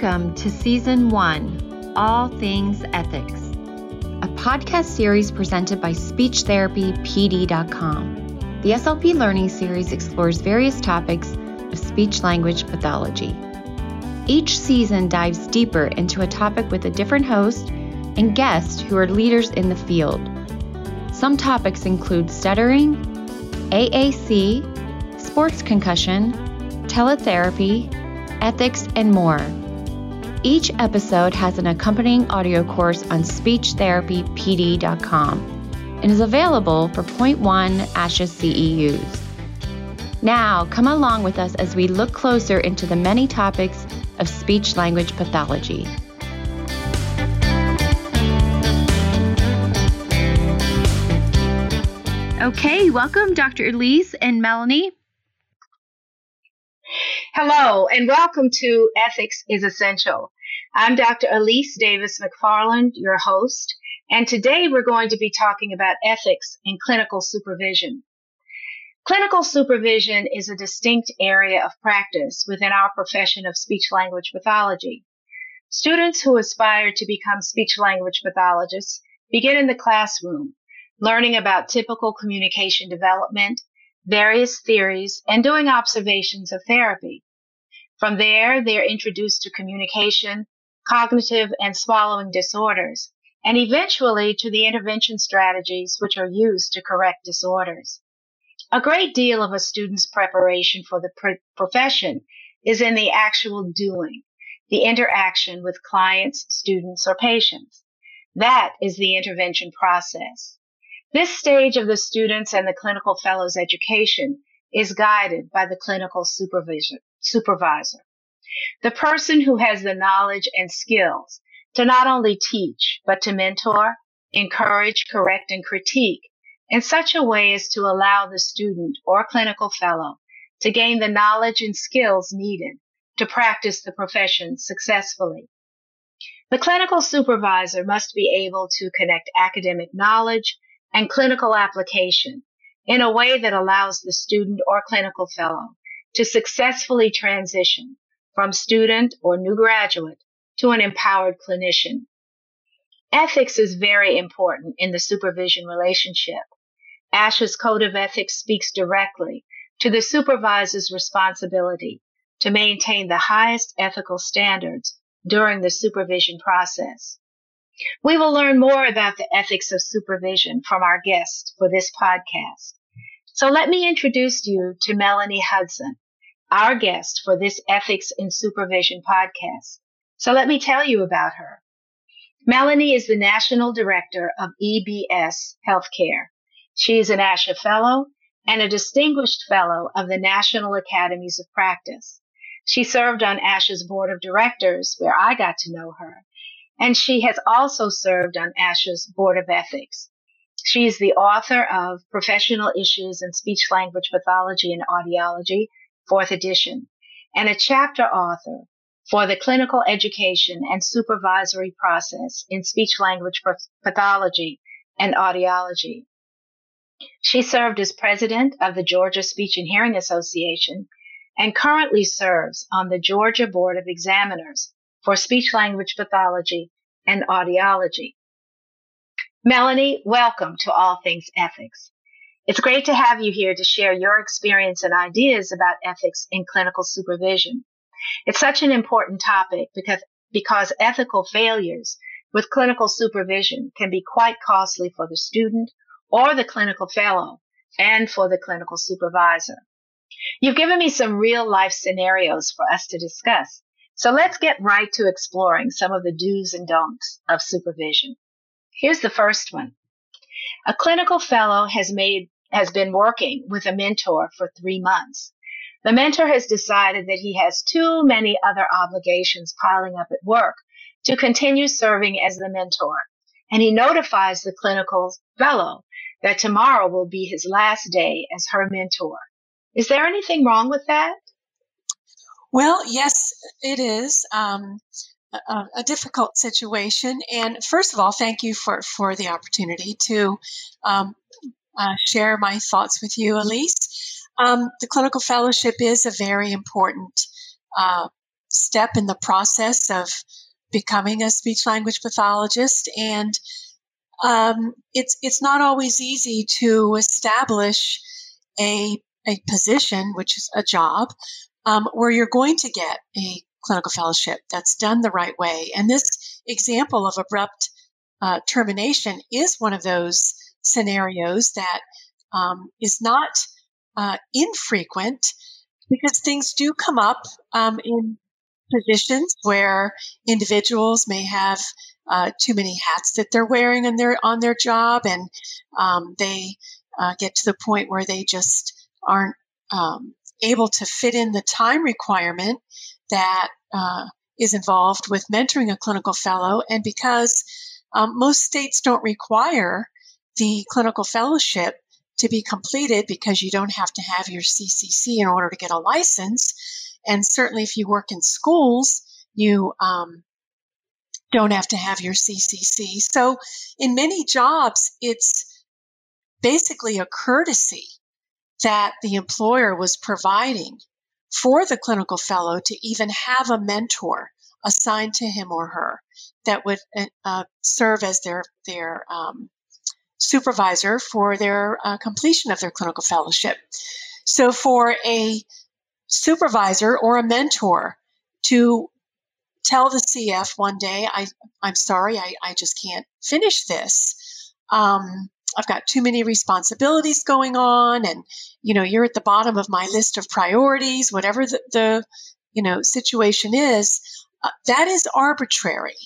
Welcome to Season 1 All Things Ethics, a podcast series presented by SpeechTherapyPD.com. The SLP Learning Series explores various topics of speech language pathology. Each season dives deeper into a topic with a different host and guest who are leaders in the field. Some topics include stuttering, AAC, sports concussion, teletherapy, ethics, and more. Each episode has an accompanying audio course on speechtherapypd.com and is available for 0.1 ASHA CEUs. Now, come along with us as we look closer into the many topics of speech language pathology. Okay, welcome, Dr. Elise and Melanie. Hello, and welcome to Ethics is Essential. I'm Dr. Elise Davis McFarland, your host, and today we're going to be talking about ethics in clinical supervision. Clinical supervision is a distinct area of practice within our profession of speech language pathology. Students who aspire to become speech language pathologists begin in the classroom, learning about typical communication development various theories, and doing observations of therapy. From there, they are introduced to communication, cognitive, and swallowing disorders, and eventually to the intervention strategies which are used to correct disorders. A great deal of a student's preparation for the pr- profession is in the actual doing, the interaction with clients, students, or patients. That is the intervention process. This stage of the students and the clinical fellow's education is guided by the clinical supervisor. The person who has the knowledge and skills to not only teach, but to mentor, encourage, correct, and critique in such a way as to allow the student or clinical fellow to gain the knowledge and skills needed to practice the profession successfully. The clinical supervisor must be able to connect academic knowledge and clinical application in a way that allows the student or clinical fellow to successfully transition from student or new graduate to an empowered clinician. Ethics is very important in the supervision relationship. ASHA's Code of Ethics speaks directly to the supervisor's responsibility to maintain the highest ethical standards during the supervision process. We will learn more about the ethics of supervision from our guest for this podcast. So let me introduce you to Melanie Hudson, our guest for this Ethics in Supervision podcast. So let me tell you about her. Melanie is the National Director of EBS Healthcare. She is an ASHA Fellow and a Distinguished Fellow of the National Academies of Practice. She served on ASHA's Board of Directors, where I got to know her, and she has also served on ASHA's Board of Ethics. She is the author of Professional Issues in Speech Language Pathology and Audiology, fourth edition, and a chapter author for the clinical education and supervisory process in speech language pathology and audiology. She served as president of the Georgia Speech and Hearing Association and currently serves on the Georgia Board of Examiners for speech language pathology and audiology. Melanie, welcome to All Things Ethics. It's great to have you here to share your experience and ideas about ethics in clinical supervision. It's such an important topic because, because ethical failures with clinical supervision can be quite costly for the student or the clinical fellow and for the clinical supervisor. You've given me some real life scenarios for us to discuss, so let's get right to exploring some of the do's and don'ts of supervision. Here's the first one. A clinical fellow has made, has been working with a mentor for three months. The mentor has decided that he has too many other obligations piling up at work to continue serving as the mentor. And he notifies the clinical fellow that tomorrow will be his last day as her mentor. Is there anything wrong with that? Well, yes, it is um, a, a, difficult situation. And first of all, thank you for, for the opportunity to um, uh, share my thoughts with you, Elise. Um, the clinical fellowship is a very important uh, step in the process of becoming a speech language pathologist and um, it's it's not always easy to establish a a position, which is a job, um, where you're going to get a clinical fellowship that's done the right way. And this example of abrupt uh, termination is one of those scenarios that um, is not uh, infrequent because things do come up um, in positions where individuals may have uh, too many hats that they're wearing on their on their job, and um, they uh, get to the point where they just aren't um, able to fit in the time requirement that uh, is involved with mentoring a clinical fellow, and because um, most states don't require the clinical fellowship to be completed because you don't have to have your CCC in order to get a license. And certainly, if you work in schools, you um, don't have to have your CCC. So, in many jobs, it's basically a courtesy that the employer was providing for the clinical fellow to even have a mentor assigned to him or her that would uh, uh serve as their their um, supervisor for their uh, completion of their clinical fellowship. So, for a supervisor or a mentor to tell the CF one day, I, I'm sorry, I, I just can't finish this. Um, I've got too many responsibilities going on, and you know, you're at the bottom of my list of priorities, whatever the, the you know situation is. Uh, that is arbitrary,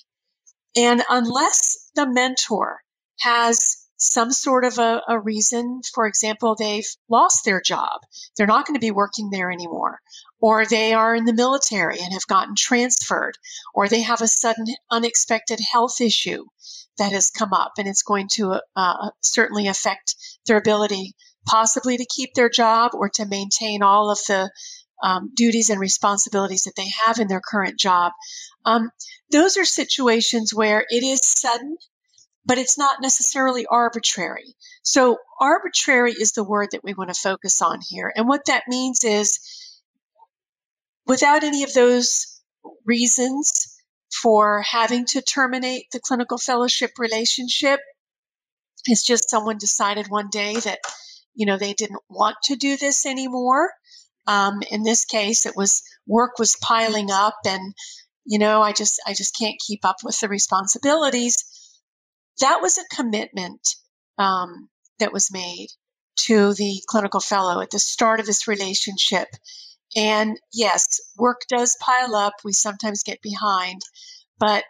and unless the mentor has some sort of a, a, reason. For example, they've lost their job. They're not going to be working there anymore. Or they are in the military and have gotten transferred. Or they have a sudden unexpected health issue that has come up and it's going to uh, certainly affect their ability possibly to keep their job or to maintain all of the um, duties and responsibilities that they have in their current job. Um, those are situations where it is sudden but it's not necessarily arbitrary. So, arbitrary is the word that we want to focus on here. And what that means is without any of those reasons for having to terminate the clinical fellowship relationship, it's just someone decided one day that, you know, they didn't want to do this anymore. Um, in this case, it was work was piling up and, you know, I just, I just can't keep up with the responsibilities that was a commitment um, that was made to the clinical fellow at the start of this relationship. And yes, work does pile up. We sometimes get behind. But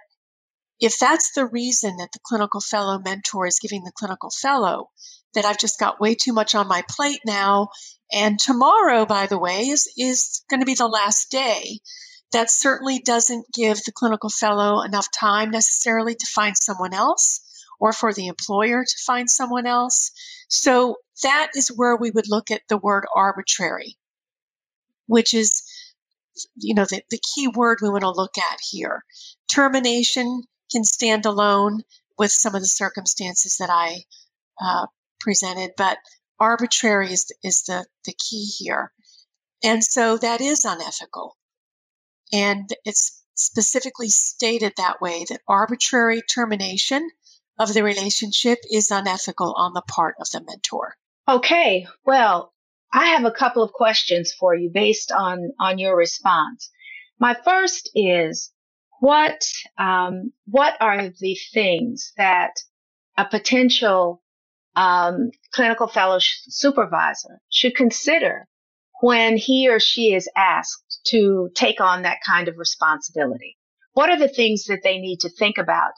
if that's the reason that the clinical fellow mentor is giving the clinical fellow, that I've just got way too much on my plate now, and tomorrow, by the way, is, is going to be the last day, that certainly doesn't give the clinical fellow enough time necessarily to find someone else or for the employer to find someone else. So that is where we would look at the word arbitrary, which is, you know, the, the key word we want to look at here. Termination can stand alone with some of the circumstances that I uh, presented, but arbitrary is, is the, the key here. And so that is unethical. And it's specifically stated that way that arbitrary termination of the relationship is unethical on the part of the mentor. Okay, well, I have a couple of questions for you based on, on your response. My first is what um, what are the things that a potential um, clinical fellow supervisor should consider when he or she is asked to take on that kind of responsibility? What are the things that they need to think about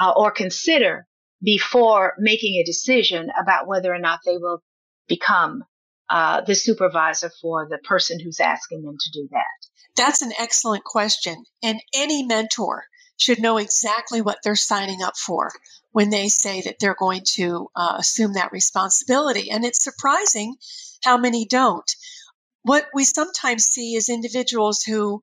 uh, or consider before making a decision about whether or not they will become uh, the supervisor for the person who's asking them to do that? That's an excellent question. And any mentor should know exactly what they're signing up for when they say that they're going to uh, assume that responsibility. And it's surprising how many don't. What we sometimes see is individuals who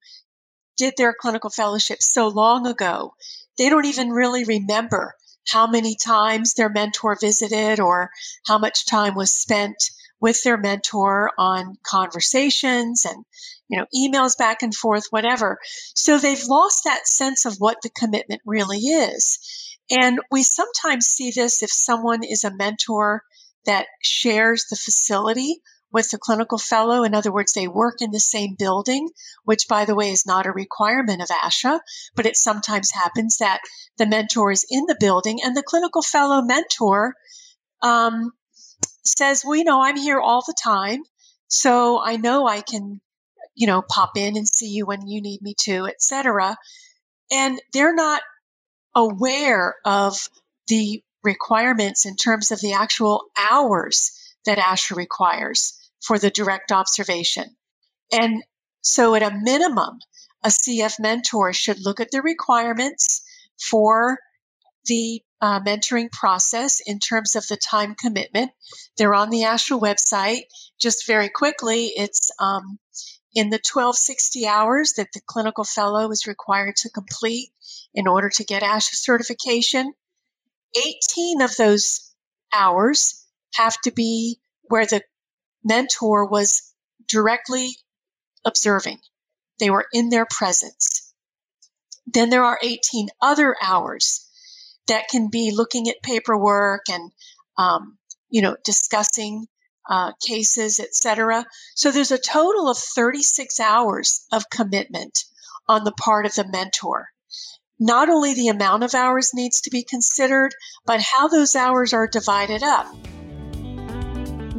did their clinical fellowship so long ago, they don't even really remember how many times their mentor visited or how much time was spent with their mentor on conversations and you know emails back and forth whatever. So they've lost that sense of what the commitment really is. And we sometimes see this if someone is a mentor that shares the facility with the clinical fellow. In other words, they work in the same building, which, by the way, is not a requirement of ASHA, but it sometimes happens that the mentor is in the building and the clinical fellow mentor um, says, Well, you know, I'm here all the time, so I know I can, you know, pop in and see you when you need me to, etc. And they're not aware of the requirements in terms of the actual hours that ASHA requires for the direct observation. And so, at a minimum, a CF mentor should look at the requirements for the uh, mentoring process in terms of the time commitment. They're on the ASHA website. Just very quickly, it's um, in the 1260 hours that the clinical fellow is required to complete in order to get ASHA certification. 18 of those hours have to be where the mentor was directly observing. They were in their presence. Then there are 18 other hours that can be looking at paperwork and, um, you know, discussing uh, cases, etc. So there's a total of 36 hours of commitment on the part of the mentor. Not only the amount of hours needs to be considered, but how those hours are divided up.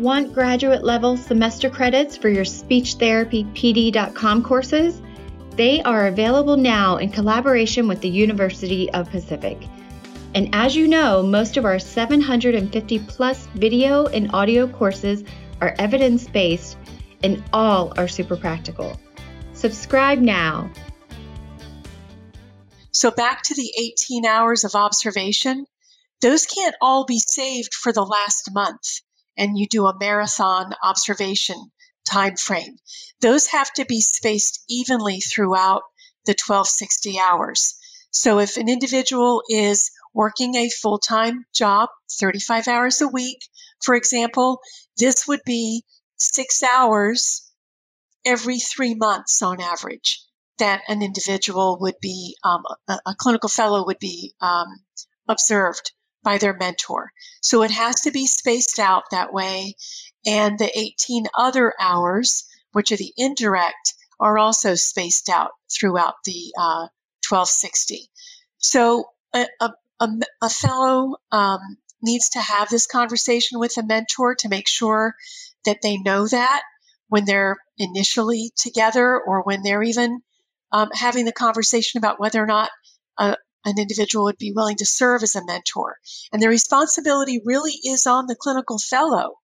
Want graduate level semester credits for your speechtherapypd.com courses? They are available now in collaboration with the University of Pacific. And as you know, most of our 750 plus video and audio courses are evidence based and all are super practical. Subscribe now. So, back to the 18 hours of observation, those can't all be saved for the last month and you do a marathon observation time frame. Those have to be spaced evenly throughout the 1260 hours. So if an individual is working a full time job, 35 hours a week, for example, this would be six hours every three months on average that an individual would be, um, a, a, clinical fellow would be um, observed by their mentor. So it has to be spaced out that way. And the 18 other hours, which are the indirect, are also spaced out throughout the uh, 1260. So a, a, a fellow um, needs to have this conversation with a mentor to make sure that they know that when they're initially together or when they're even um, having the conversation about whether or not a, an individual would be willing to serve as a mentor. And the responsibility really is on the clinical fellow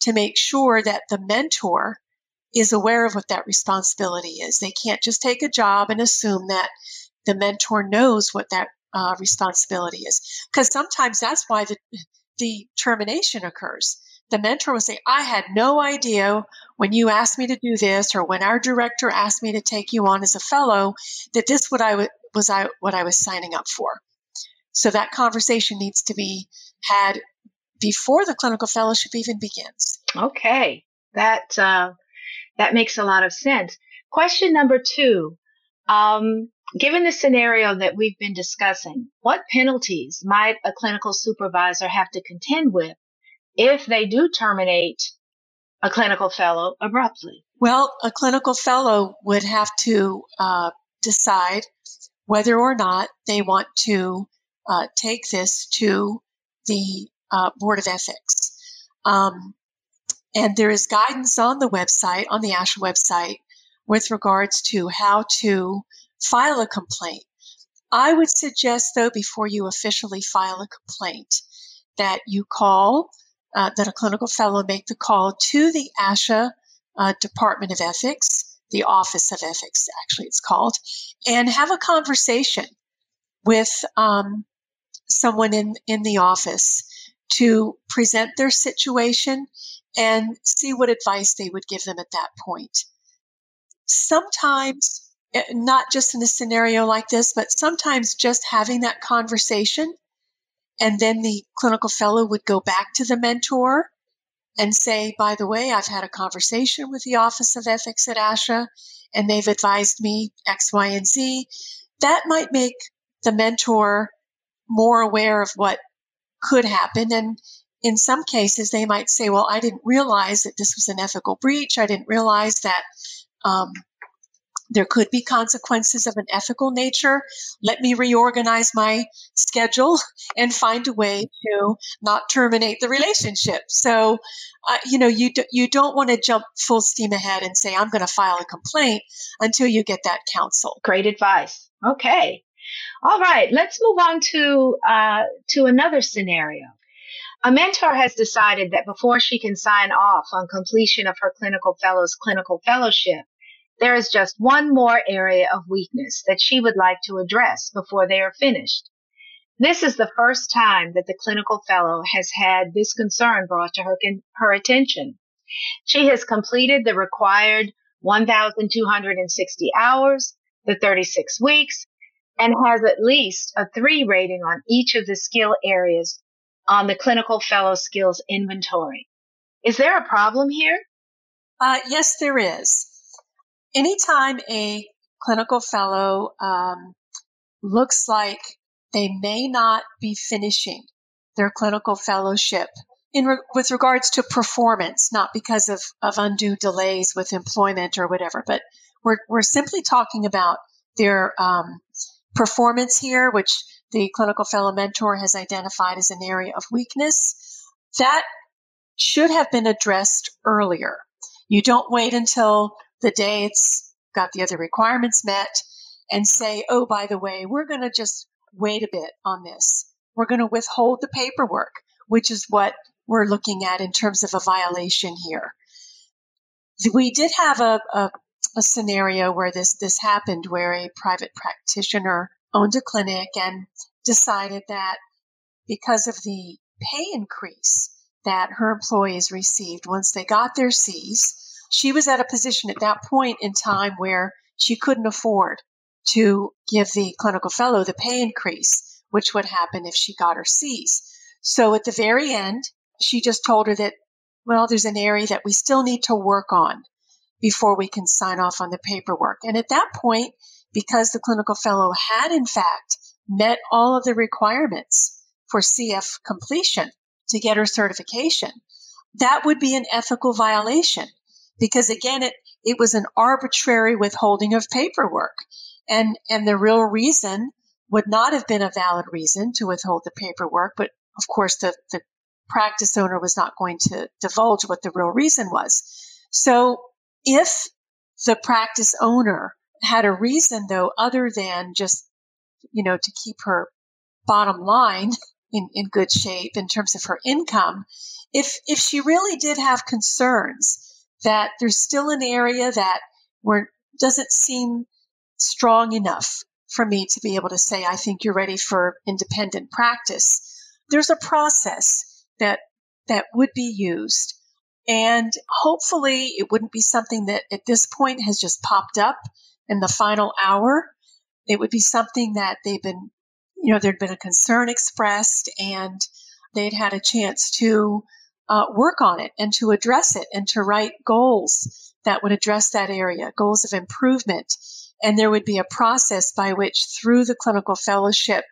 to make sure that the mentor is aware of what that responsibility is. They can't just take a job and assume that the mentor knows what that uh, responsibility is. Because sometimes that's why the, the termination occurs. The mentor will say, I had no idea when you asked me to do this or when our director asked me to take you on as a fellow that this what I w- was I what I was signing up for. So that conversation needs to be had before the clinical fellowship even begins. Okay, that uh, that makes a lot of sense. Question number two: um, Given the scenario that we've been discussing, what penalties might a clinical supervisor have to contend with if they do terminate a clinical fellow abruptly? Well, a clinical fellow would have to uh, decide whether or not they want to uh, take this to the uh, Board of Ethics. Um, and there is guidance on the website, on the ASHA website, with regards to how to file a complaint. I would suggest, though, before you officially file a complaint, that you call, uh, that a clinical fellow make the call to the ASHA uh, Department of Ethics the Office of Ethics, actually, it's called, and have a conversation with um, someone in, in the office to present their situation and see what advice they would give them at that point. Sometimes, eh, not just in a scenario like this, but sometimes just having that conversation And then the clinical fellow would go back to the mentor and say, by the way, I've had a conversation with the Office of Ethics at ASHA and they've advised me X, Y, and Z. That might make the mentor more aware of what could happen. And in some cases, they might say, well, I didn't realize that this was an ethical breach. I didn't realize that um, there could be consequences of an ethical nature. Let me reorganize my schedule and find a way to not terminate the relationship. So, uh, you know, you, do, you don't want to jump full steam ahead and say, I'm going to file a complaint until you get that counsel. Great advice. Okay. All right. Let's move on to, uh, to another scenario. A mentor has decided that before she can sign off on completion of her clinical fellow's clinical fellowship, there is just one more area of weakness that she would like to address before they are finished. This is the first time that the clinical fellow has had this concern brought to her, her attention. She has completed the required 1,260 hours, the 36 weeks, and has at least a three rating on each of the skill areas on the clinical fellow skills inventory. Is there a problem here? Uh, yes, there is anytime a clinical fellow um, looks like they may not be finishing their clinical fellowship in re- with regards to performance, not because of, of undue delays with employment or whatever, but we're, we're simply talking about their um, performance here, which the clinical fellow mentor has identified as an area of weakness. That should have been addressed earlier. You don't wait until the day it's got the other requirements met and say, oh, by the way, we're going to just wait a bit on this. We're going to withhold the paperwork, which is what we're looking at in terms of a violation here. We did have a, a, a scenario where this, this happened where a private practitioner owned a clinic and decided that because of the pay increase that her employees received once they got their C's, she was at a position at that point in time where she couldn't afford to give the clinical fellow the pay increase, which would happen if she got her C's. So at the very end, she just told her that, well, there's an area that we still need to work on before we can sign off on the paperwork. And at that point, because the clinical fellow had in fact met all of the requirements for CF completion to get her certification, that would be an ethical violation because again, it, it was an arbitrary withholding of paperwork. And, and the real reason would not have been a valid reason to withhold the paperwork, but of course the, the practice owner was not going to divulge what the real reason was. So if the practice owner had a reason though other than just, you know, to keep her bottom line in, in good shape in terms of her income, if if she really did have concerns that there's still an area that where doesn't seem strong enough for me to be able to say, I think you're ready for independent practice. There's a process that, that would be used. And hopefully it wouldn't be something that at this point has just popped up in the final hour. It would be something that they've been, you know, there'd been a concern expressed and they'd had a chance to uh, work on it and to address it and to write goals that would address that area, goals of improvement. And there would be a process by which, through the clinical fellowship,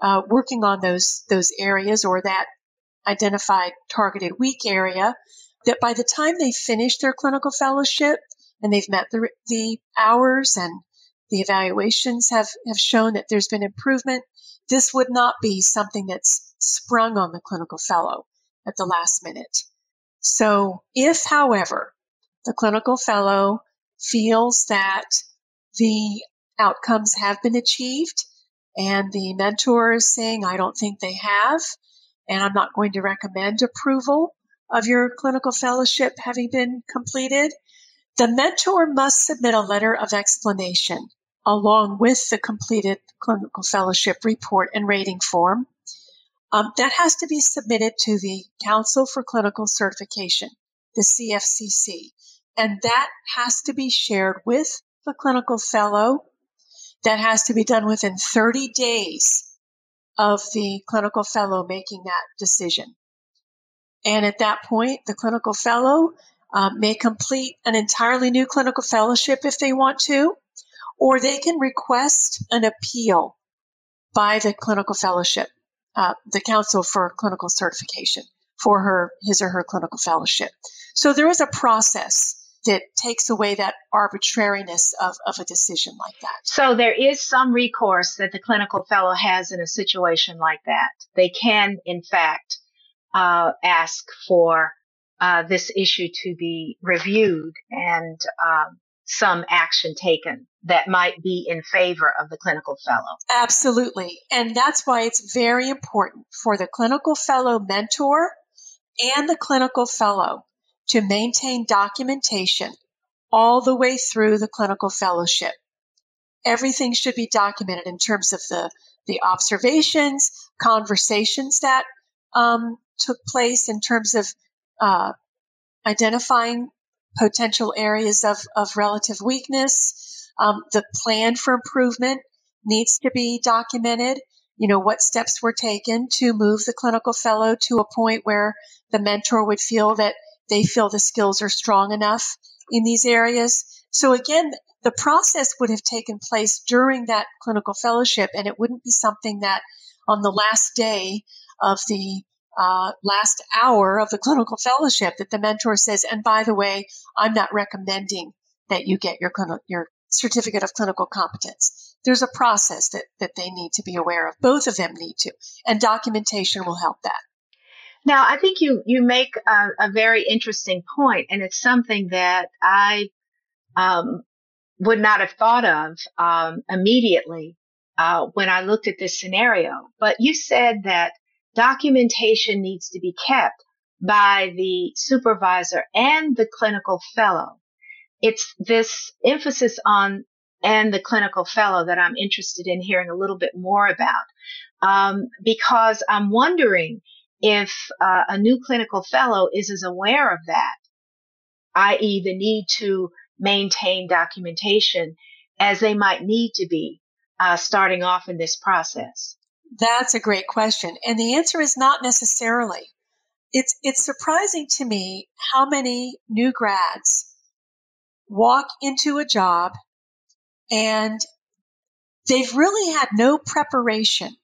uh, working on those those areas or that identified targeted weak area, that by the time they finish their clinical fellowship and they've met the, the hours and the evaluations have, have shown that there's been improvement, this would not be something that's sprung on the clinical fellow at the last minute. So if, however, the clinical fellow feels that the outcomes have been achieved and the mentor is saying, I don't think they have, and I'm not going to recommend approval of your clinical fellowship having been completed, the mentor must submit a letter of explanation along with the completed clinical fellowship report and rating form um, that has to be submitted to the Council for Clinical Certification, the CFCC, and that has to be shared with the clinical fellow. That has to be done within 30 days of the clinical fellow making that decision. And at that point, the clinical fellow um, may complete an entirely new clinical fellowship if they want to, or they can request an appeal by the clinical fellowship, uh, the Council for Clinical Certification for her, his or her clinical fellowship. So there is a process that takes away that arbitrariness of, of a decision like that. So there is some recourse that the clinical fellow has in a situation like that. They can, in fact, uh, ask for uh, this issue to be reviewed and um, some action taken that might be in favor of the clinical fellow. Absolutely. And that's why it's very important for the clinical fellow mentor and the clinical fellow to maintain documentation all the way through the clinical fellowship. Everything should be documented in terms of the, the observations, conversations that um, took place in terms of uh, identifying potential areas of, of relative weakness. Um, the plan for improvement needs to be documented. You know, what steps were taken to move the clinical fellow to a point where the mentor would feel that they feel the skills are strong enough in these areas. So again, the process would have taken place during that clinical fellowship, and it wouldn't be something that on the last day of the uh, last hour of the clinical fellowship that the mentor says, and by the way, I'm not recommending that you get your your certificate of clinical competence. There's a process that, that they need to be aware of. Both of them need to, and documentation will help that. Now, I think you you make a, a very interesting point, and it's something that I um, would not have thought of um, immediately uh, when I looked at this scenario. But you said that documentation needs to be kept by the supervisor and the clinical fellow. It's this emphasis on and the clinical fellow that I'm interested in hearing a little bit more about. Um, because I'm wondering if uh, a new clinical fellow is as aware of that, i.e., the need to maintain documentation as they might need to be uh, starting off in this process. That's a great question. And the answer is not necessarily. It's, it's surprising to me how many new grads walk into a job and they've really had no preparation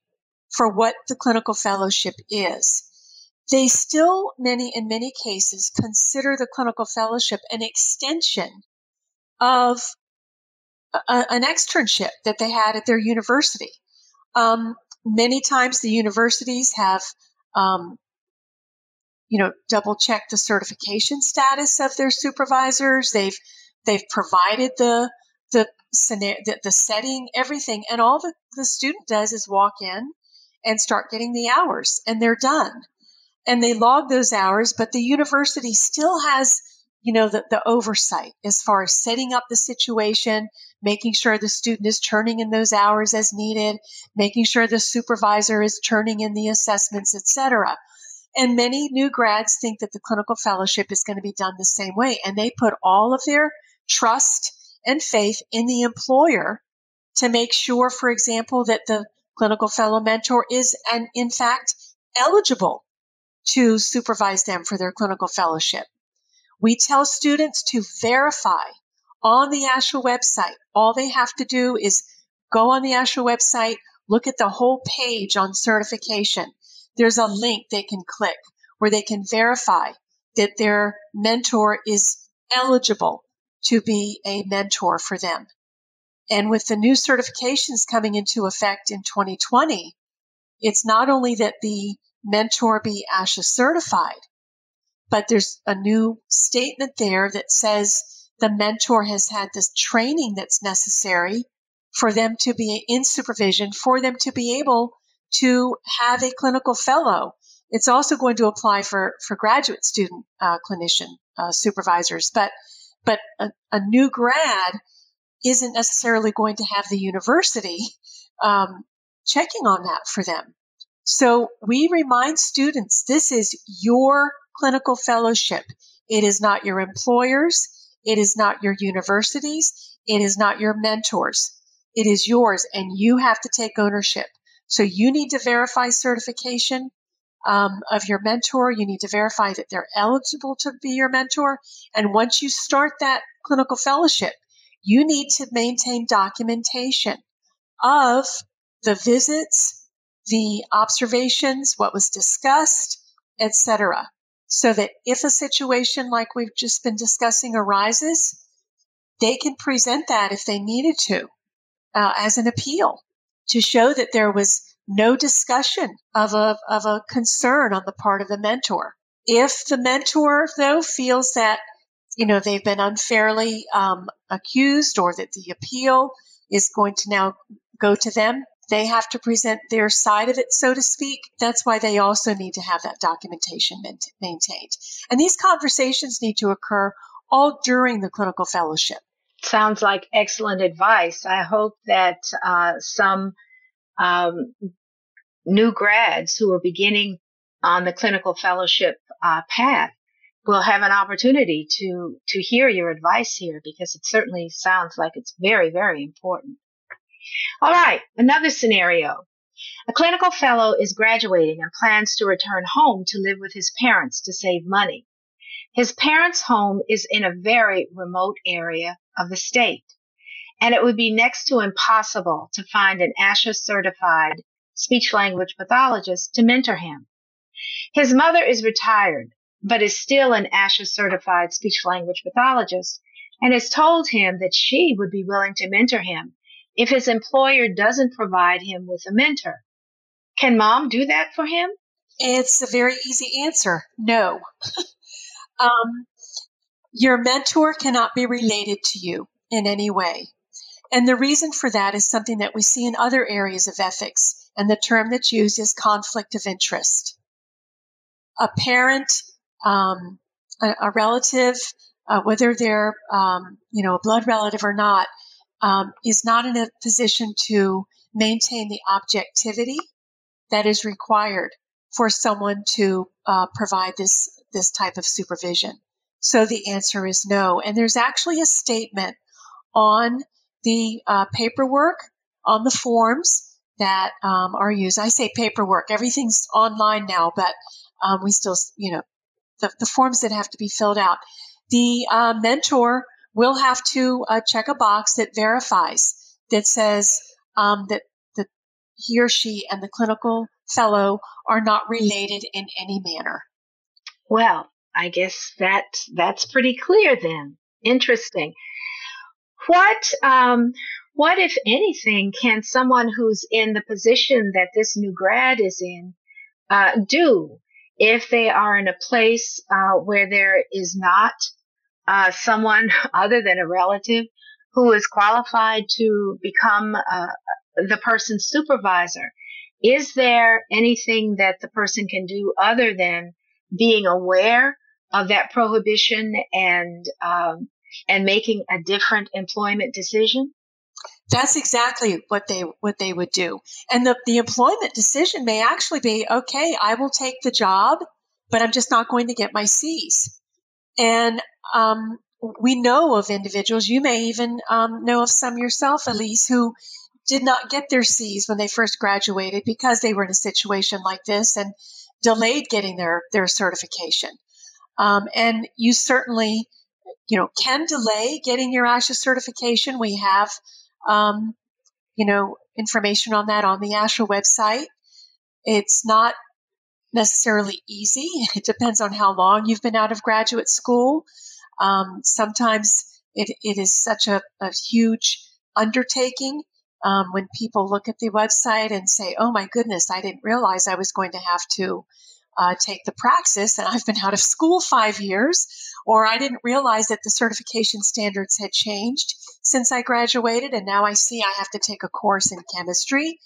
for what the clinical fellowship is. They still, many in many cases, consider the clinical fellowship an extension of a, an externship that they had at their university. Um, many times the universities have, um, you know, double checked the certification status of their supervisors. They've they've provided the the the, the setting, everything, and all the, the student does is walk in and start getting the hours, and they're done. And they log those hours, but the university still has you know, the, the oversight as far as setting up the situation, making sure the student is turning in those hours as needed, making sure the supervisor is turning in the assessments, etc. And many new grads think that the clinical fellowship is going to be done the same way, and they put all of their trust and faith in the employer to make sure, for example, that the clinical fellow mentor is and in fact eligible to supervise them for their clinical fellowship. We tell students to verify on the ASHA website. All they have to do is go on the ASHA website, look at the whole page on certification. There's a link they can click where they can verify that their mentor is eligible to be a mentor for them. And with the new certifications coming into effect in 2020, it's not only that the mentor be ASHA certified, but there's a new statement there that says the mentor has had this training that's necessary for them to be in supervision, for them to be able to have a clinical fellow. It's also going to apply for, for graduate student uh, clinician uh, supervisors, but but a, a, new grad isn't necessarily going to have the university um, checking on that for them. So we remind students this is your clinical fellowship. It is not your employers. It is not your universities. It is not your mentors. It is yours and you have to take ownership. So you need to verify certification um, of your mentor. You need to verify that they're eligible to be your mentor. And once you start that clinical fellowship, you need to maintain documentation of the visits, the observations, what was discussed, etc. So that if a situation like we've just been discussing arises, they can present that if they needed to uh, as an appeal to show that there was no discussion of a, of a concern on the part of the mentor. If the mentor, though, feels that, you know, they've been unfairly um, accused or that the appeal is going to now go to them, they have to present their side of it, so to speak. That's why they also need to have that documentation maintained. And these conversations need to occur all during the clinical fellowship. Sounds like excellent advice. I hope that uh, some um, new grads who are beginning on the clinical fellowship uh, path will have an opportunity to to hear your advice here because it certainly sounds like it's very very important. All right, another scenario. A clinical fellow is graduating and plans to return home to live with his parents to save money. His parents' home is in a very remote area of the state, and it would be next to impossible to find an ASHA certified speech language pathologist to mentor him. His mother is retired, but is still an ASHA certified speech language pathologist and has told him that she would be willing to mentor him if his employer doesn't provide him with a mentor. Can mom do that for him? It's a very easy answer no. um, your mentor cannot be related to you in any way. And the reason for that is something that we see in other areas of ethics, and the term that's used is conflict of interest. A parent, um, a, a, relative, uh, whether they're um, you know a blood relative or not, um, is not in a position to maintain the objectivity that is required for someone to uh, provide this this type of supervision. So the answer is no. And there's actually a statement on the uh, paperwork, on the forms that um, are used. I say paperwork, everything's online now, but um, we still, you know, the, the, forms that have to be filled out. The uh, mentor will have to uh, check a box that verifies that says um, that, that he or she and the clinical fellow are not related in any manner. Well, I guess that that's pretty clear then. Interesting. What um, what if anything can someone who's in the position that this new grad is in uh, do if they are in a place uh, where there is not uh, someone other than a relative who is qualified to become uh, the person's supervisor. Is there anything that the person can do other than being aware of that prohibition and um, and making a different employment decision? That's exactly what they what they would do. And the, the employment decision may actually be, okay, I will take the job, but I'm just not going to get my C's. And um, we know of individuals, you may even um, know of some yourself, Elise, who did not get their C's when they first graduated because they were in a situation like this and delayed getting their, their certification. Um, and you certainly, you know, can delay getting your ASHA certification. We have, um, you know, information on that on the ASHA website. It's not necessarily easy. It depends on how long you've been out of graduate school. Um, sometimes it, it is such a, a huge undertaking um, when people look at the website and say, oh my goodness, I didn't realize I was going to have to uh, take the praxis and I've been out of school five years, or I didn't realize that the certification standards had changed since I graduated and now I see I have to take a course in chemistry.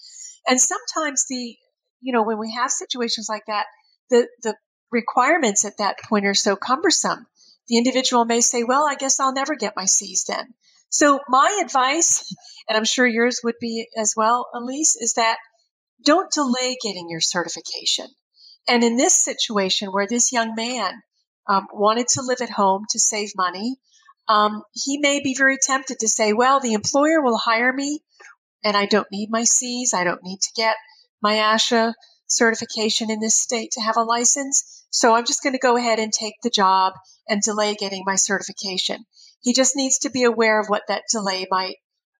And sometimes the, you know, when we have situations like that, the, the requirements at that point are so cumbersome. The individual may say, well, I guess I'll never get my C's then. So my advice, and I'm sure yours would be as well, Elise, is that don't delay getting your certification. And in this situation where this young man um, wanted to live at home to save money, um, he may be very tempted to say, well, the employer will hire me and I don't need my C's. I don't need to get my ASHA certification in this state to have a license. So I'm just going to go ahead and take the job and delay getting my certification. He just needs to be aware of what that delay might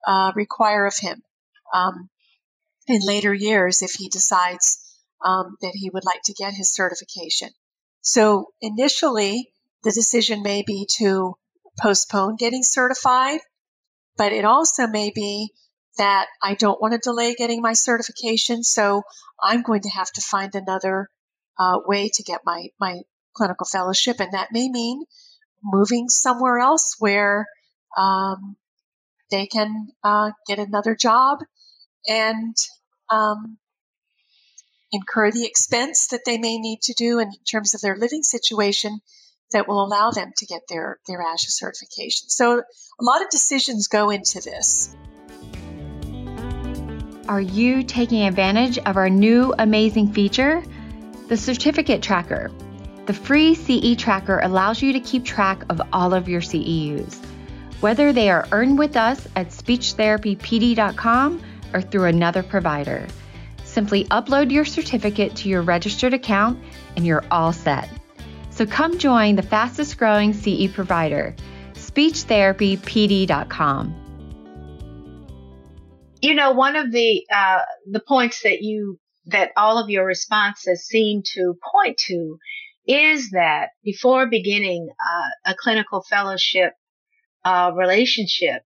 uh, require of him um, in later years if he decides um, that he would like to get his certification. So initially, the decision may be to postpone getting certified, but it also may be that I don't want to delay getting my certification, so I'm going to have to find another uh, way to get my, my clinical fellowship, and that may mean moving somewhere else where um, they can uh, get another job and um, incur the expense that they may need to do in terms of their living situation that will allow them to get their, their ASHA certification. So a lot of decisions go into this. Are you taking advantage of our new amazing feature? The Certificate Tracker. The free CE Tracker allows you to keep track of all of your CEUs, whether they are earned with us at speechtherapypd.com or through another provider. Simply upload your certificate to your registered account and you're all set. So come join the fastest growing CE provider, speechtherapypd.com you know, one of the uh, the points that you that all of your responses seem to point to is that before beginning uh, a clinical fellowship uh, relationship,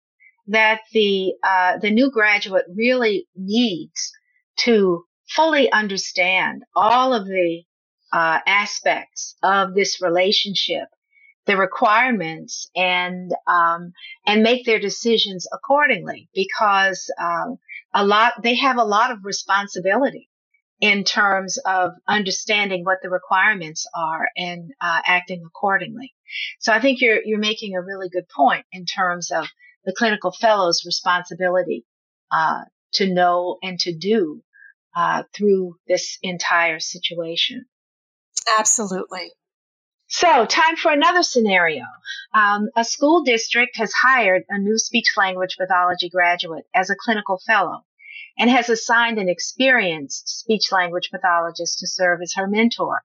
that the uh, the new graduate really needs to fully understand all of the uh, aspects of this relationship the requirements and um, and make their decisions accordingly because um, a lot they have a lot of responsibility in terms of understanding what the requirements are and uh, acting accordingly. So I think you're you're making a really good point in terms of the clinical fellow's responsibility uh, to know and to do uh, through this entire situation. Absolutely. So, time for another scenario. Um, a school district has hired a new speech language pathology graduate as a clinical fellow and has assigned an experienced speech language pathologist to serve as her mentor.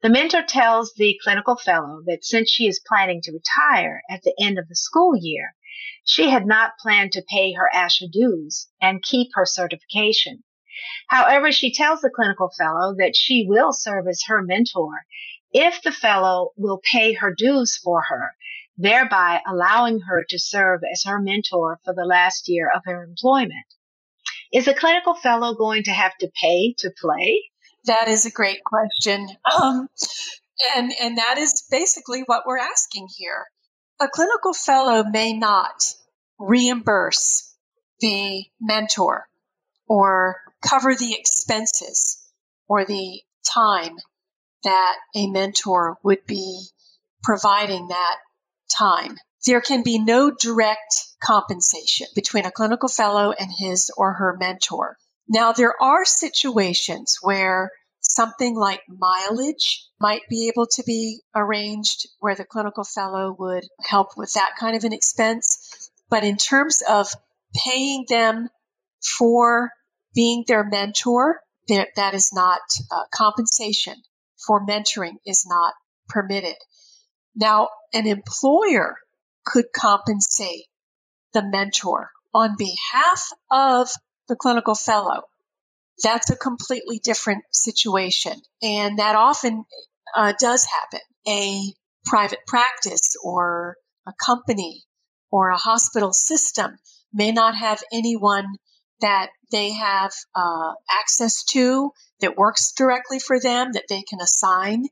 The mentor tells the clinical fellow that since she is planning to retire at the end of the school year, she had not planned to pay her ASHA dues and keep her certification. However, she tells the clinical fellow that she will serve as her mentor if the fellow will pay her dues for her, thereby allowing her to serve as her mentor for the last year of her employment. Is a clinical fellow going to have to pay to play? That is a great question. Um, and, and that is basically what we're asking here. A clinical fellow may not reimburse the mentor or cover the expenses or the time that a mentor would be providing that time. There can be no direct compensation between a clinical fellow and his or her mentor. Now, there are situations where something like mileage might be able to be arranged where the clinical fellow would help with that kind of an expense. But in terms of paying them for being their mentor, that is not uh, compensation for mentoring is not permitted. Now, an employer could compensate the mentor on behalf of the clinical fellow. That's a completely different situation. And that often uh, does happen. A private practice or a company or a hospital system may not have anyone that they have uh, access to that works directly for them that they can assign,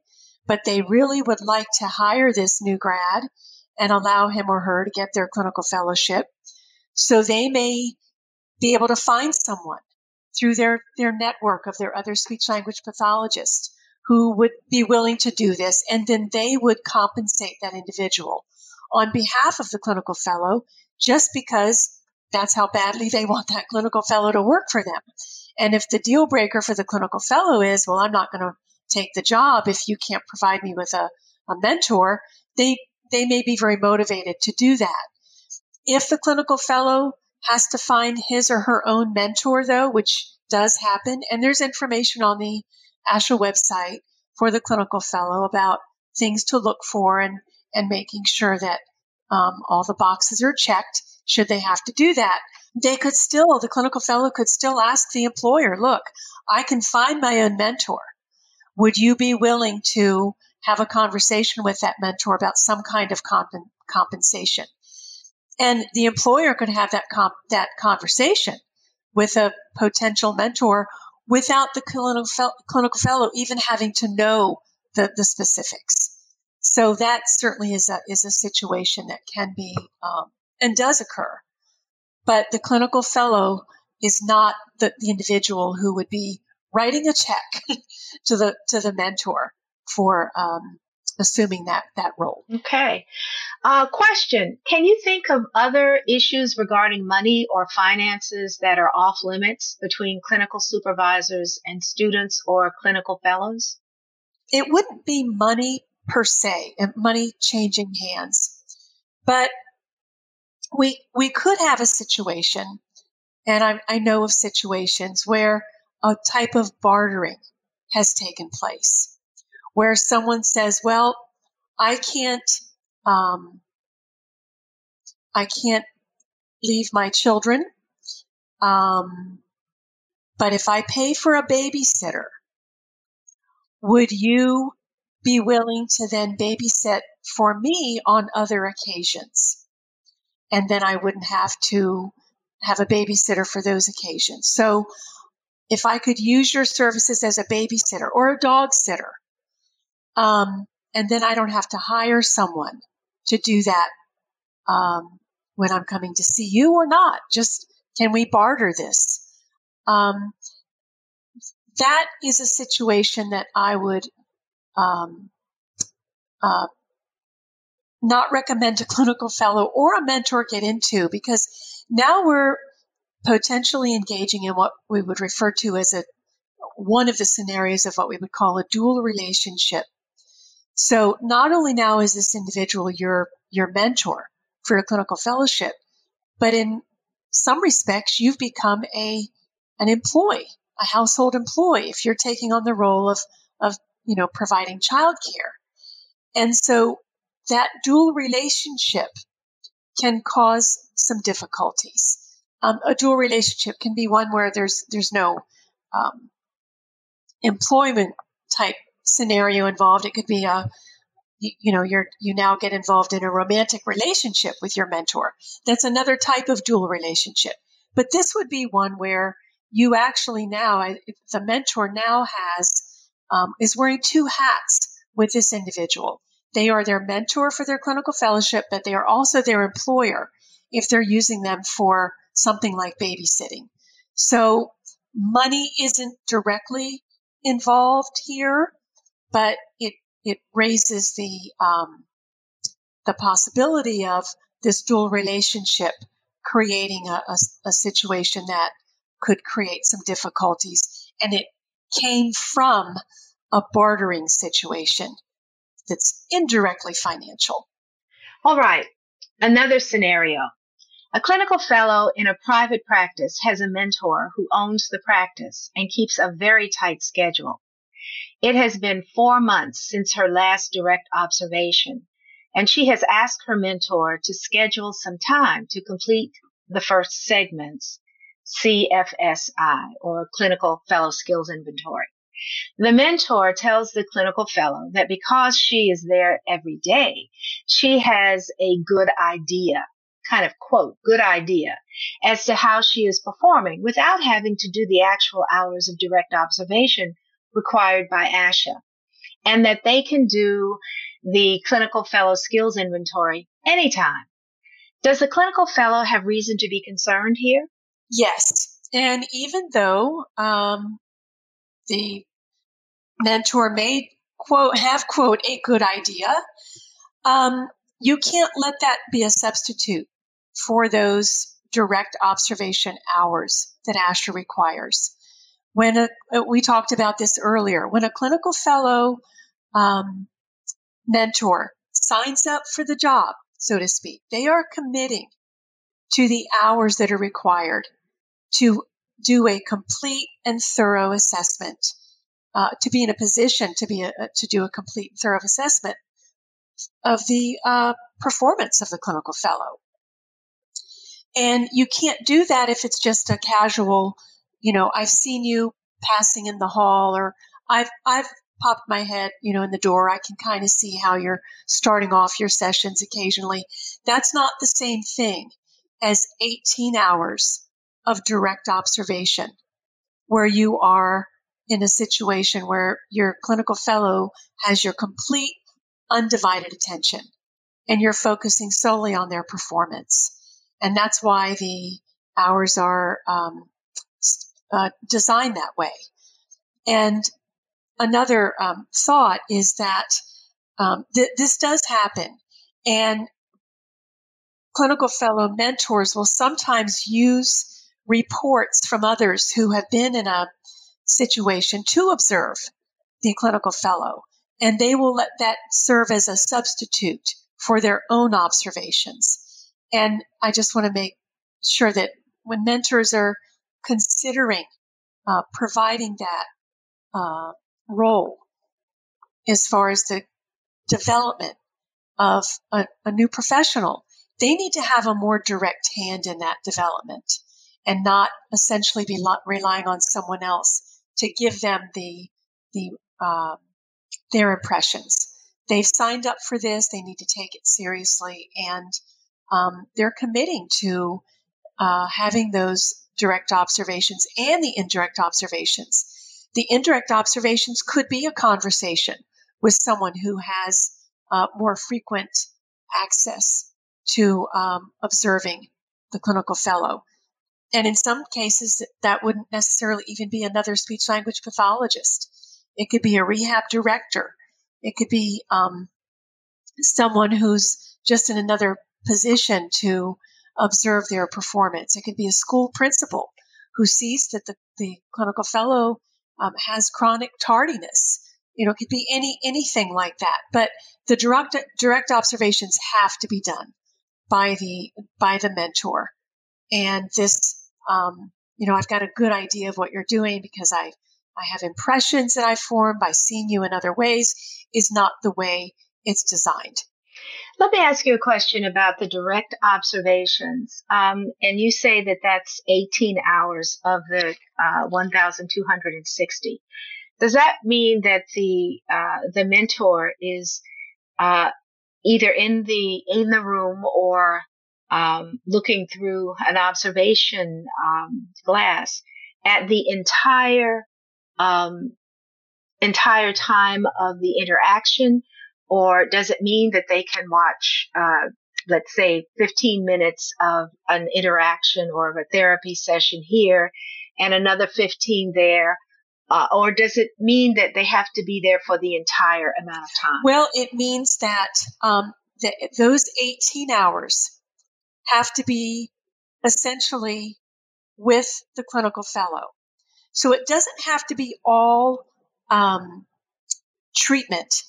but they really would like to hire this new grad and allow him or her to get their clinical fellowship. So they may be able to find someone through their, their network of their other speech language pathologists who would be willing to do this, and then they would compensate that individual on behalf of the clinical fellow just because that's how badly they want that clinical fellow to work for them. And if the deal breaker for the clinical fellow is, well, I'm not going to take the job if you can't provide me with a, a mentor, they, they may be very motivated to do that. If the clinical fellow has to find his or her own mentor, though, which does happen. And there's information on the ASHA website for the clinical fellow about things to look for and, and making sure that um, all the boxes are checked should they have to do that. They could still, the clinical fellow could still ask the employer, look, I can find my own mentor. Would you be willing to have a conversation with that mentor about some kind of comp- compensation? And the employer could have that comp- that conversation with a potential mentor without the clinical, clinical fellow even having to know the, the specifics. So that certainly is a is a situation that can be um, and does occur. But the clinical fellow is not the, the individual who would be writing a check to the to the mentor for um, assuming that that role. Okay. Uh, question: Can you think of other issues regarding money or finances that are off limits between clinical supervisors and students or clinical fellows? It wouldn't be money per se, and money changing hands, but we we could have a situation, and I, I know of situations where a type of bartering has taken place, where someone says, "Well, I can't, um, I can't leave my children, um, but if I pay for a babysitter, would you be willing to then babysit for me on other occasions?" And then I wouldn't have to have a babysitter for those occasions. So if I could use your services as a babysitter or a dog sitter, um, and then I don't have to hire someone to do that um, when I'm coming to see you or not. Just can we barter this? Um, that is a situation that I would um, uh, not recommend a clinical fellow or a mentor get into because now we're potentially engaging in what we would refer to as a one of the scenarios of what we would call a dual relationship. So not only now is this individual your your mentor for a clinical fellowship, but in some respects you've become a an employee, a household employee if you're taking on the role of of you know providing childcare. And so that dual relationship can cause some difficulties. Um, a dual relationship can be one where there's there's no um, employment type scenario involved. It could be a you, know you're you now get involved in a romantic relationship with your mentor. That's another type of dual relationship. But this would be one where you actually now the mentor now has um, is wearing two hats with this individual. They are their mentor for their clinical fellowship, but they are also their employer if they're using them for something like babysitting. So money isn't directly involved here, but it it raises the um, the possibility of this dual relationship creating a, a, a situation that could create some difficulties, and it came from a bartering situation that's indirectly financial. All right. Another scenario. A clinical fellow in a private practice has a mentor who owns the practice and keeps a very tight schedule. It has been four months since her last direct observation, and she has asked her mentor to schedule some time to complete the first segments, CFSI, or Clinical Fellow Skills Inventory. The mentor tells the clinical fellow that because she is there every day, she has a good idea, kind of quote, good idea as to how she is performing without having to do the actual hours of direct observation required by ASHA. And that they can do the clinical fellow skills inventory anytime. Does the clinical fellow have reason to be concerned here? Yes. And even though um, the mentor may quote have quote a good idea um, you can't let that be a substitute for those direct observation hours that ASHA requires. When a, we talked about this earlier, when a clinical fellow um, mentor signs up for the job, so to speak, they are committing to the hours that are required to do a complete and thorough assessment, uh, to be in a position to be a, to do a complete and thorough assessment of the uh, performance of the clinical fellow. And you can't do that if it's just a casual, you know, I've seen you passing in the hall or I've I've popped my head, you know, in the door. I can kind of see how you're starting off your sessions occasionally. That's not the same thing as 18 hours of direct observation where you are in a situation where your clinical fellow has your complete undivided attention and you're focusing solely on their performance. And that's why the hours are um, uh, designed that way. And another um, thought is that um, th- this does happen. And clinical fellow mentors will sometimes use reports from others who have been in a situation to observe the clinical fellow. And they will let that serve as a substitute for their own observations. And I just want to make sure that when mentors are considering uh, providing that uh, role as far as the development of a, a new professional, they need to have a more direct hand in that development and not essentially be relying on someone else to give them the the uh, their impressions. They've signed up for this; they need to take it seriously, and um, they're committing to uh, having those direct observations and the indirect observations. The indirect observations could be a conversation with someone who has uh, more frequent access to um, observing the clinical fellow. And in some cases, that wouldn't necessarily even be another speech language pathologist. It could be a rehab director. It could be um, someone who's just in another position to observe their performance. It could be a school principal who sees that the, the clinical fellow um, has chronic tardiness. You know, it could be any anything like that. But the direct direct observations have to be done by the by the mentor. And this um, you know, I've got a good idea of what you're doing because I, I have impressions that I form by seeing you in other ways is not the way it's designed. Let me ask you a question about the direct observations. Um, and you say that that's 18 hours of the uh, 1,260. Does that mean that the uh, the mentor is uh, either in the in the room or um, looking through an observation um, glass at the entire um, entire time of the interaction, or does it mean that they can watch, uh, let's say, 15 minutes of an interaction or of a therapy session here, and another 15 there? Uh, or does it mean that they have to be there for the entire amount of time? Well, it means that, um, that those 18 hours have to be essentially with the clinical fellow. So it doesn't have to be all um, treatment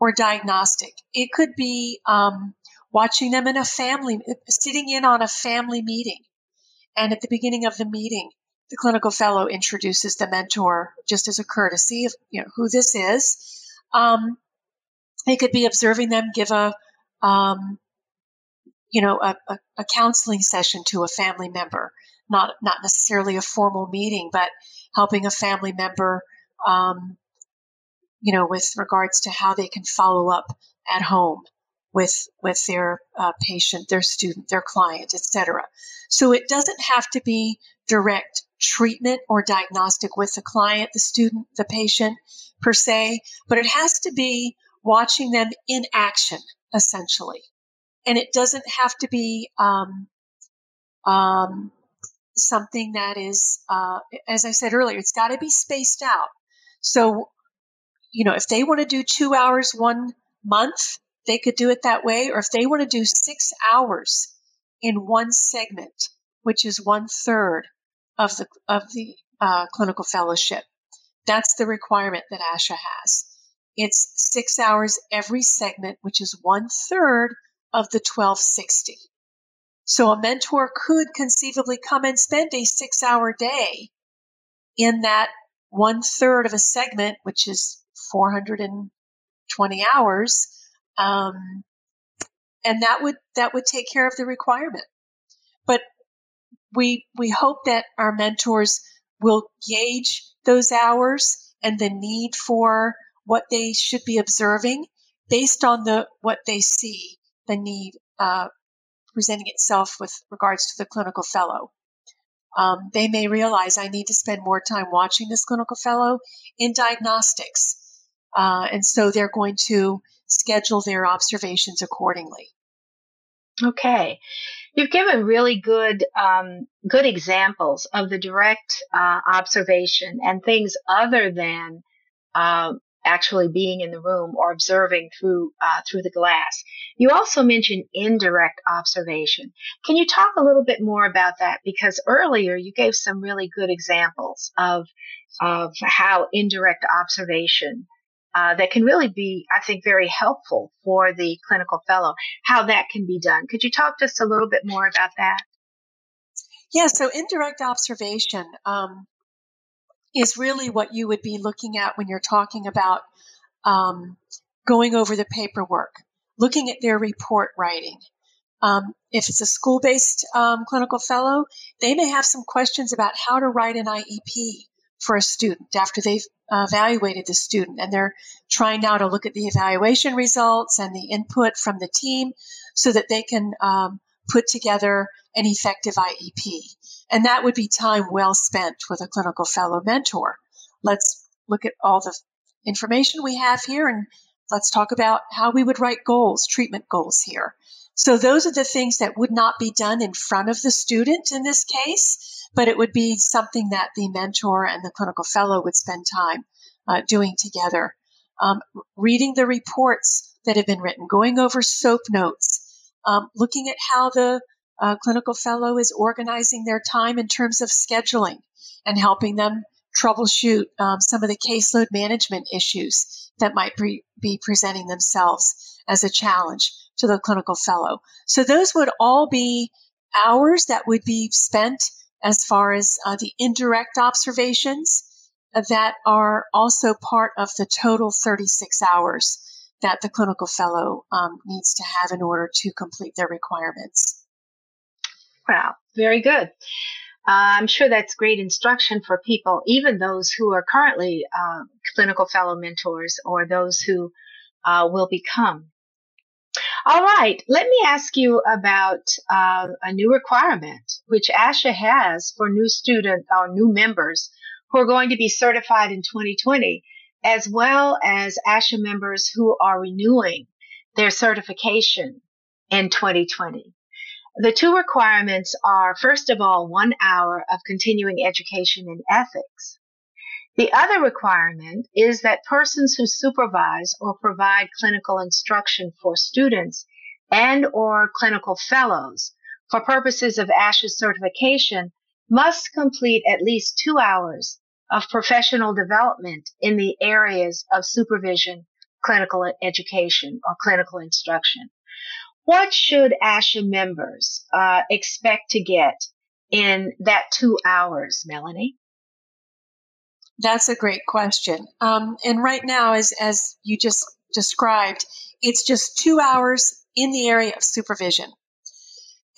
or diagnostic. It could be um, watching them in a family, sitting in on a family meeting. And at the beginning of the meeting, the clinical fellow introduces the mentor just as a courtesy of you know who this is. Um, it could be observing them give a um, you know, a, a, a counseling session to a family member, not not necessarily a formal meeting, but helping a family member, um, you know, with regards to how they can follow up at home with with their uh, patient, their student, their client, etc. So it doesn't have to be direct treatment or diagnostic with the client, the student, the patient per se, but it has to be watching them in action essentially and it doesn't have to be um, um, something that is, uh, as I said earlier, it's got to be spaced out. So, you know, if they want to do two hours one month, they could do it that way, or if they want to do six hours in one segment, which is one third of the of the uh, clinical fellowship, that's the requirement that ASHA has. It's six hours every segment, which is one third of the 1260. So a mentor could conceivably come and spend a six hour day in that one third of a segment, which is 420 hours. Um, and that would that would take care of the requirement. But we we hope that our mentors will gauge those hours and the need for what they should be observing based on the what they see the need uh, presenting itself with regards to the clinical fellow. Um, they may realize I need to spend more time watching this clinical fellow in diagnostics, uh, and so they're going to schedule their observations accordingly. Okay, you've given really good um, good examples of the direct uh, observation and things other than uh, actually being in the room or observing through uh, through the glass. You also mentioned indirect observation. Can you talk a little bit more about that? Because earlier you gave some really good examples of of how indirect observation uh, that can really be, I think, very helpful for the clinical fellow. How that can be done. Could you talk just a little bit more about that? Yeah. So indirect observation. Um, is really what you would be looking at when you're talking about um, going over the paperwork, looking at their report writing. Um, if it's a school based um, clinical fellow, they may have some questions about how to write an IEP for a student after they've evaluated the student. And they're trying now to look at the evaluation results and the input from the team so that they can um, put together an effective IEP. And that would be time well spent with a clinical fellow mentor. Let's look at all the information we have here and let's talk about how we would write goals, treatment goals here. So those are the things that would not be done in front of the student in this case, but it would be something that the mentor and the clinical fellow would spend time uh, doing together. Um, reading the reports that have been written, going over SOAP notes, um, looking at how the uh, clinical fellow is organizing their time in terms of scheduling and helping them troubleshoot um, some of the caseload management issues that might be, be presenting themselves as a challenge to the clinical fellow. So those would all be hours that would be spent as far as uh, the indirect observations that are also part of the total 36 hours that the clinical fellow um, needs to have in order to complete their requirements. Wow, very good. Uh, I'm sure that's great instruction for people, even those who are currently uh, clinical fellow mentors or those who uh, will become. All right, let me ask you about uh, a new requirement which ASHA has for new student or new members who are going to be certified in 2020 as well as ASHA members who are renewing their certification in 2020. The two requirements are, first of all, one hour of continuing education in ethics. The other requirement is that persons who supervise or provide clinical instruction for students and or clinical fellows for purposes of ASHA certification must complete at least two hours of professional development in the areas of supervision, clinical education, or clinical instruction. What should ASHA members uh, expect to get in that two hours, Melanie? That's a great question. Um, and right now, as, as you just described, it's just two hours in the area of supervision.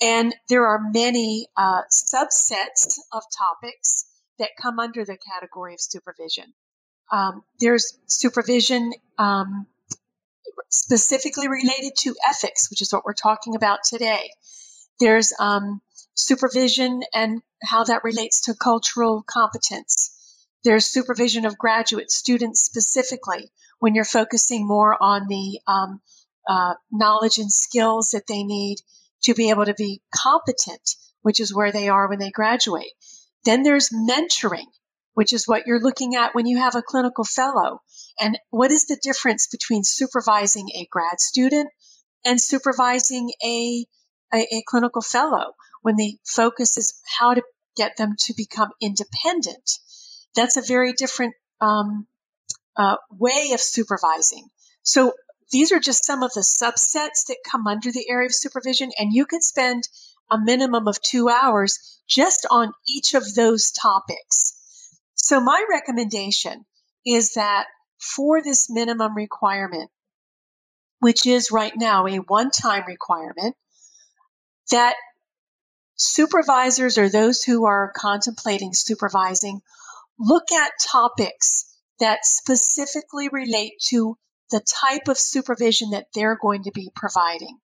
And there are many uh, subsets of topics that come under the category of supervision. Um, there's supervision um, specifically related to ethics, which is what we're talking about today. There's um, supervision and how that relates to cultural competence. There's supervision of graduate students specifically when you're focusing more on the um, uh, knowledge and skills that they need to be able to be competent, which is where they are when they graduate. Then there's mentoring, which is what you're looking at when you have a clinical fellow. And what is the difference between supervising a grad student and supervising a, a, a clinical fellow when the focus is how to get them to become independent? That's a very different um, uh, way of supervising. So these are just some of the subsets that come under the area of supervision, and you can spend a minimum of two hours just on each of those topics. So my recommendation is that for this minimum requirement, which is right now a one-time requirement, that supervisors or those who are contemplating supervising look at topics that specifically relate to the type of supervision that they're going to be providing.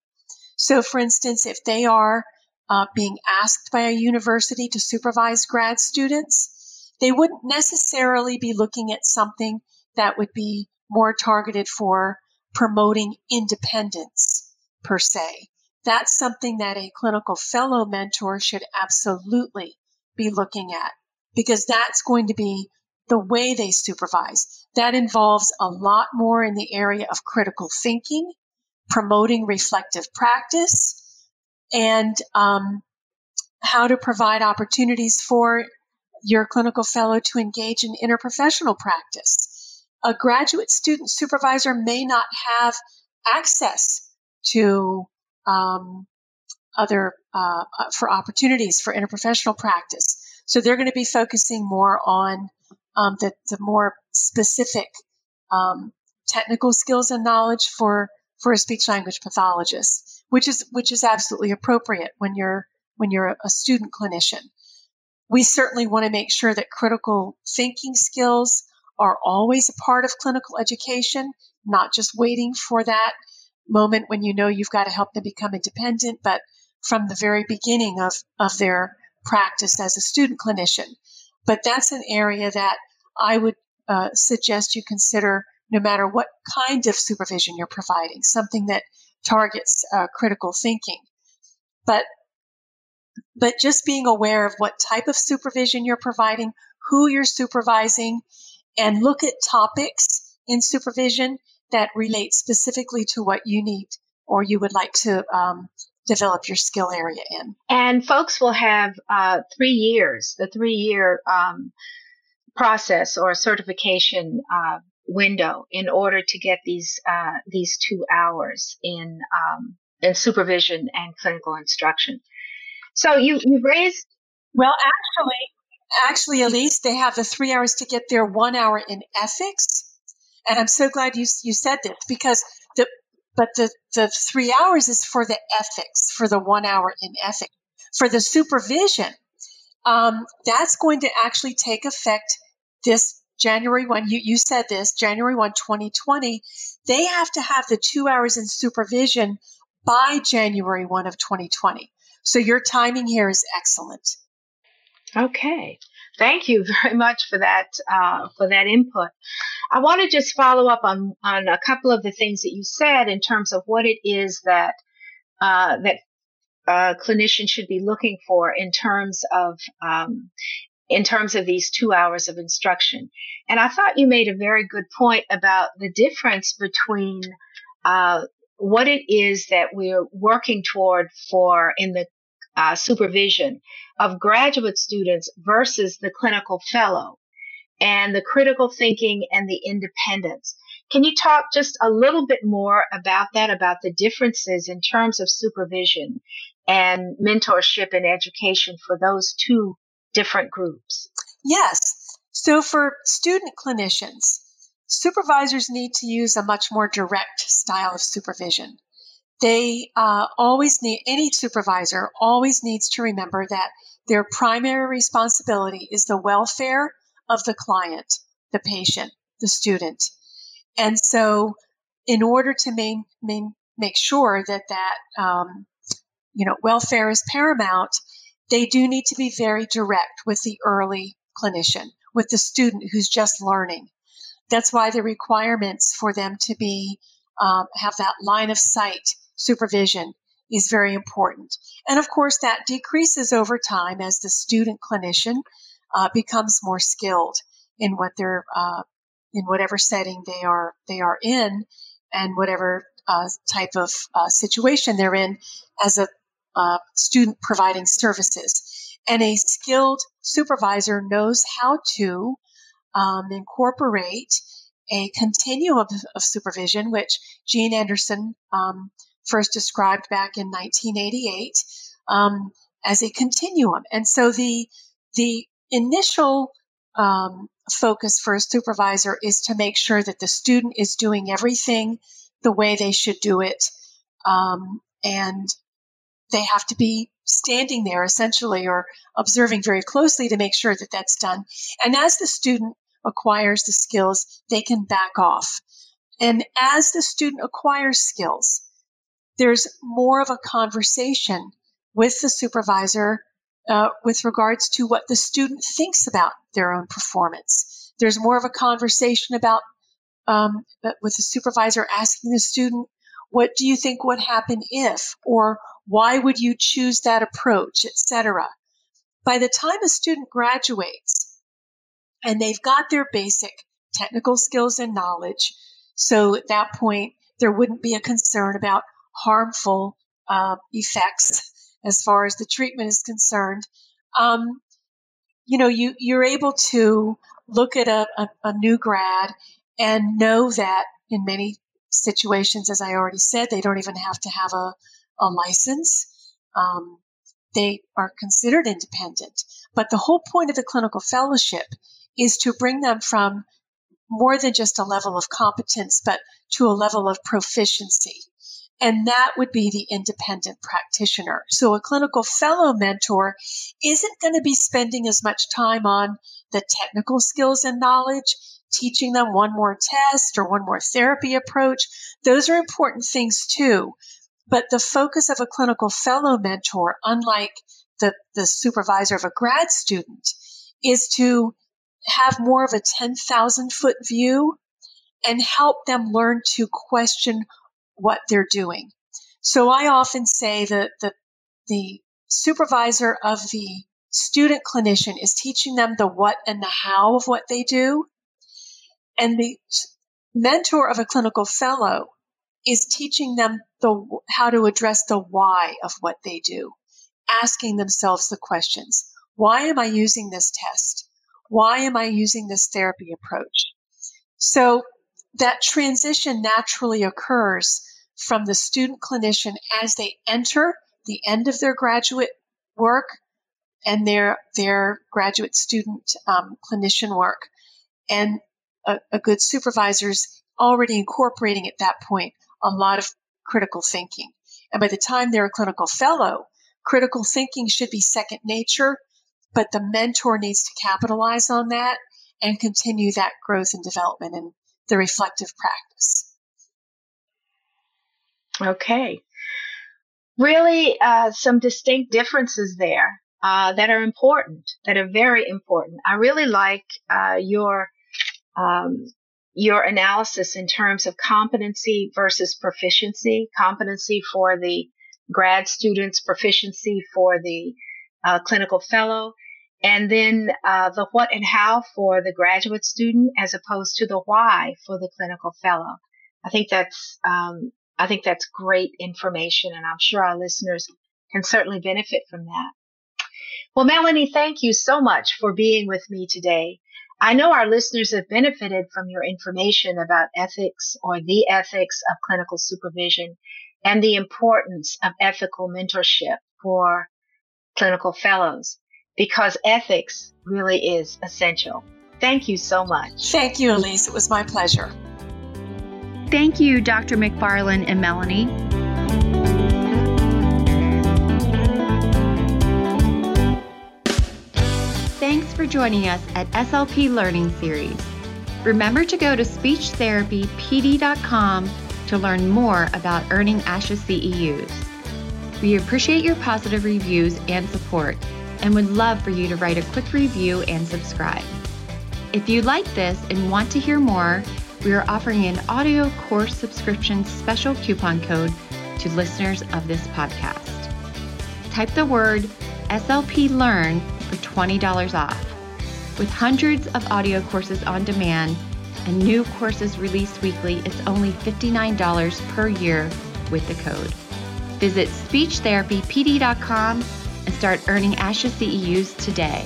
So, for instance, if they are uh, being asked by a university to supervise grad students, they wouldn't necessarily be looking at something that would be more targeted for promoting independence per se. That's something that a clinical fellow mentor should absolutely be looking at because that's going to be the way they supervise. That involves a lot more in the area of critical thinking, promoting reflective practice, and um, how to provide opportunities for your clinical fellow to engage in interprofessional practice. A graduate student supervisor may not have access to um, other uh, for opportunities for interprofessional practice. So they're going to be focusing more on um, the, the, more specific um, technical skills and knowledge for for a speech language pathologist, which is which is absolutely appropriate when you're when you're a student clinician. We certainly want to make sure that critical thinking skills are always a part of clinical education, not just waiting for that moment when you know you've got to help them become independent, but from the very beginning of, of their practice as a student clinician. But that's an area that I would uh, suggest you consider no matter what kind of supervision you're providing, something that targets uh, critical thinking. But but just being aware of what type of supervision you're providing, who you're supervising, and look at topics in supervision that relate specifically to what you need or you would like to um, develop your skill area in. And folks will have uh, three years, the three year um, process or certification uh, window in order to get these uh, these two hours in um, in supervision and clinical instruction. So you you raised well actually actually Elise they have the three hours to get their one hour in ethics, and I'm so glad you you said this because the but the the three hours is for the ethics for the one hour in ethics for the supervision. Um, that's going to actually take effect this January 1, you, you said this, January 1, 2020, they have to have the two hours in supervision by January 1 of 2020. So your timing here is excellent. Okay. Thank you very much for that uh, for that input. I want to just follow up on on a couple of the things that you said in terms of what it is that uh, that uh, clinicians should be looking for in terms of um, in terms of these two hours of instruction. And I thought you made a very good point about the difference between uh, what it is that we're working toward for in the uh, supervision of graduate students versus the clinical fellow and the critical thinking and the independence. Can you talk just a little bit more about that, about the differences in terms of supervision and mentorship and education for those two different groups? Yes. So for student clinicians, supervisors need to use a much more direct style of supervision. They uh, always need, any supervisor always needs to remember that their primary responsibility is the welfare of the client, the patient, the student. And so, in order to main, main, make sure that that um, you know welfare is paramount, they do need to be very direct with the early clinician, with the student who's just learning. That's why the requirements for them to be um, have that line of sight supervision is very important. And of course, that decreases over time as the student clinician uh, becomes more skilled in what they're uh, in whatever setting they are they are in, and whatever uh, type of uh, situation they're in as a uh, student providing services. And a skilled supervisor knows how to um, incorporate a continuum of, of, supervision, which Jean Anderson um, first described back in 1988 um, as a continuum. And so the the initial um, focus for a supervisor is to make sure that the student is doing everything the way they should do it. Um, and they have to be standing there essentially or observing very closely to make sure that that's done. And as the student acquires the skills, they can back off. And as the student acquires skills, there's more of a conversation with the supervisor uh, with regards to what the student thinks about their own performance. There's more of a conversation about um, with the supervisor asking the student, "What do you think would happen if?" or "Why would you choose that approach?" etc. By the time a student graduates and they've got their basic technical skills and knowledge, so at that point there wouldn't be a concern about harmful uh, effects as far as the treatment is concerned. Um, you know, you, you're able to look at a, a, a new grad and know that in many situations, as I already said, they don't even have to have a, a license. Um, they are considered independent. But the whole point of the clinical fellowship is to bring them from more than just a level of competence, but to a level of proficiency. And that would be the independent practitioner. So a clinical fellow mentor isn't going to be spending as much time on the technical skills and knowledge, teaching them one more test or one more therapy approach. Those are important things too. But the focus of a clinical fellow mentor, unlike the, the supervisor of a grad student, is to have more of a 10,000 foot view and help them learn to question what they're doing. So I often say that the, the supervisor of the student clinician is teaching them the what and the how of what they do. And the mentor of a clinical fellow is teaching them the how to address the why of what they do, asking themselves the questions. Why am I using this test? Why am I using this therapy approach? So that transition naturally occurs from the student clinician as they enter the end of their graduate work and their their graduate student um, clinician work, and a, a good supervisor's already incorporating at that point a lot of critical thinking. And by the time they're a clinical fellow, critical thinking should be second nature, but the mentor needs to capitalize on that and continue that growth and development in the reflective practice. Okay. Really, uh, some distinct differences there uh, that are important, that are very important. I really like uh, your um, your analysis in terms of competency versus proficiency. Competency for the grad students, proficiency for the uh, clinical fellow, and then uh, the what and how for the graduate student, as opposed to the why for the clinical fellow. I think that's um, I think that's great information, and I'm sure our listeners can certainly benefit from that. Well, Melanie, thank you so much for being with me today. I know our listeners have benefited from your information about ethics or the ethics of clinical supervision and the importance of ethical mentorship for clinical fellows because ethics really is essential. Thank you so much. Thank you, Elise. It was my pleasure. Thank you, Dr. McFarland and Melanie. Thanks for joining us at SLP Learning Series. Remember to go to speechtherapypd.com to learn more about earning ASHA CEUs. We appreciate your positive reviews and support and would love for you to write a quick review and subscribe. If you like this and want to hear more, we are offering an audio course subscription special coupon code to listeners of this podcast. Type the word SLP Learn for $20 off. With hundreds of audio courses on demand and new courses released weekly, it's only $59 per year with the code. Visit speechtherapypd.com and start earning ASHA CEUs today.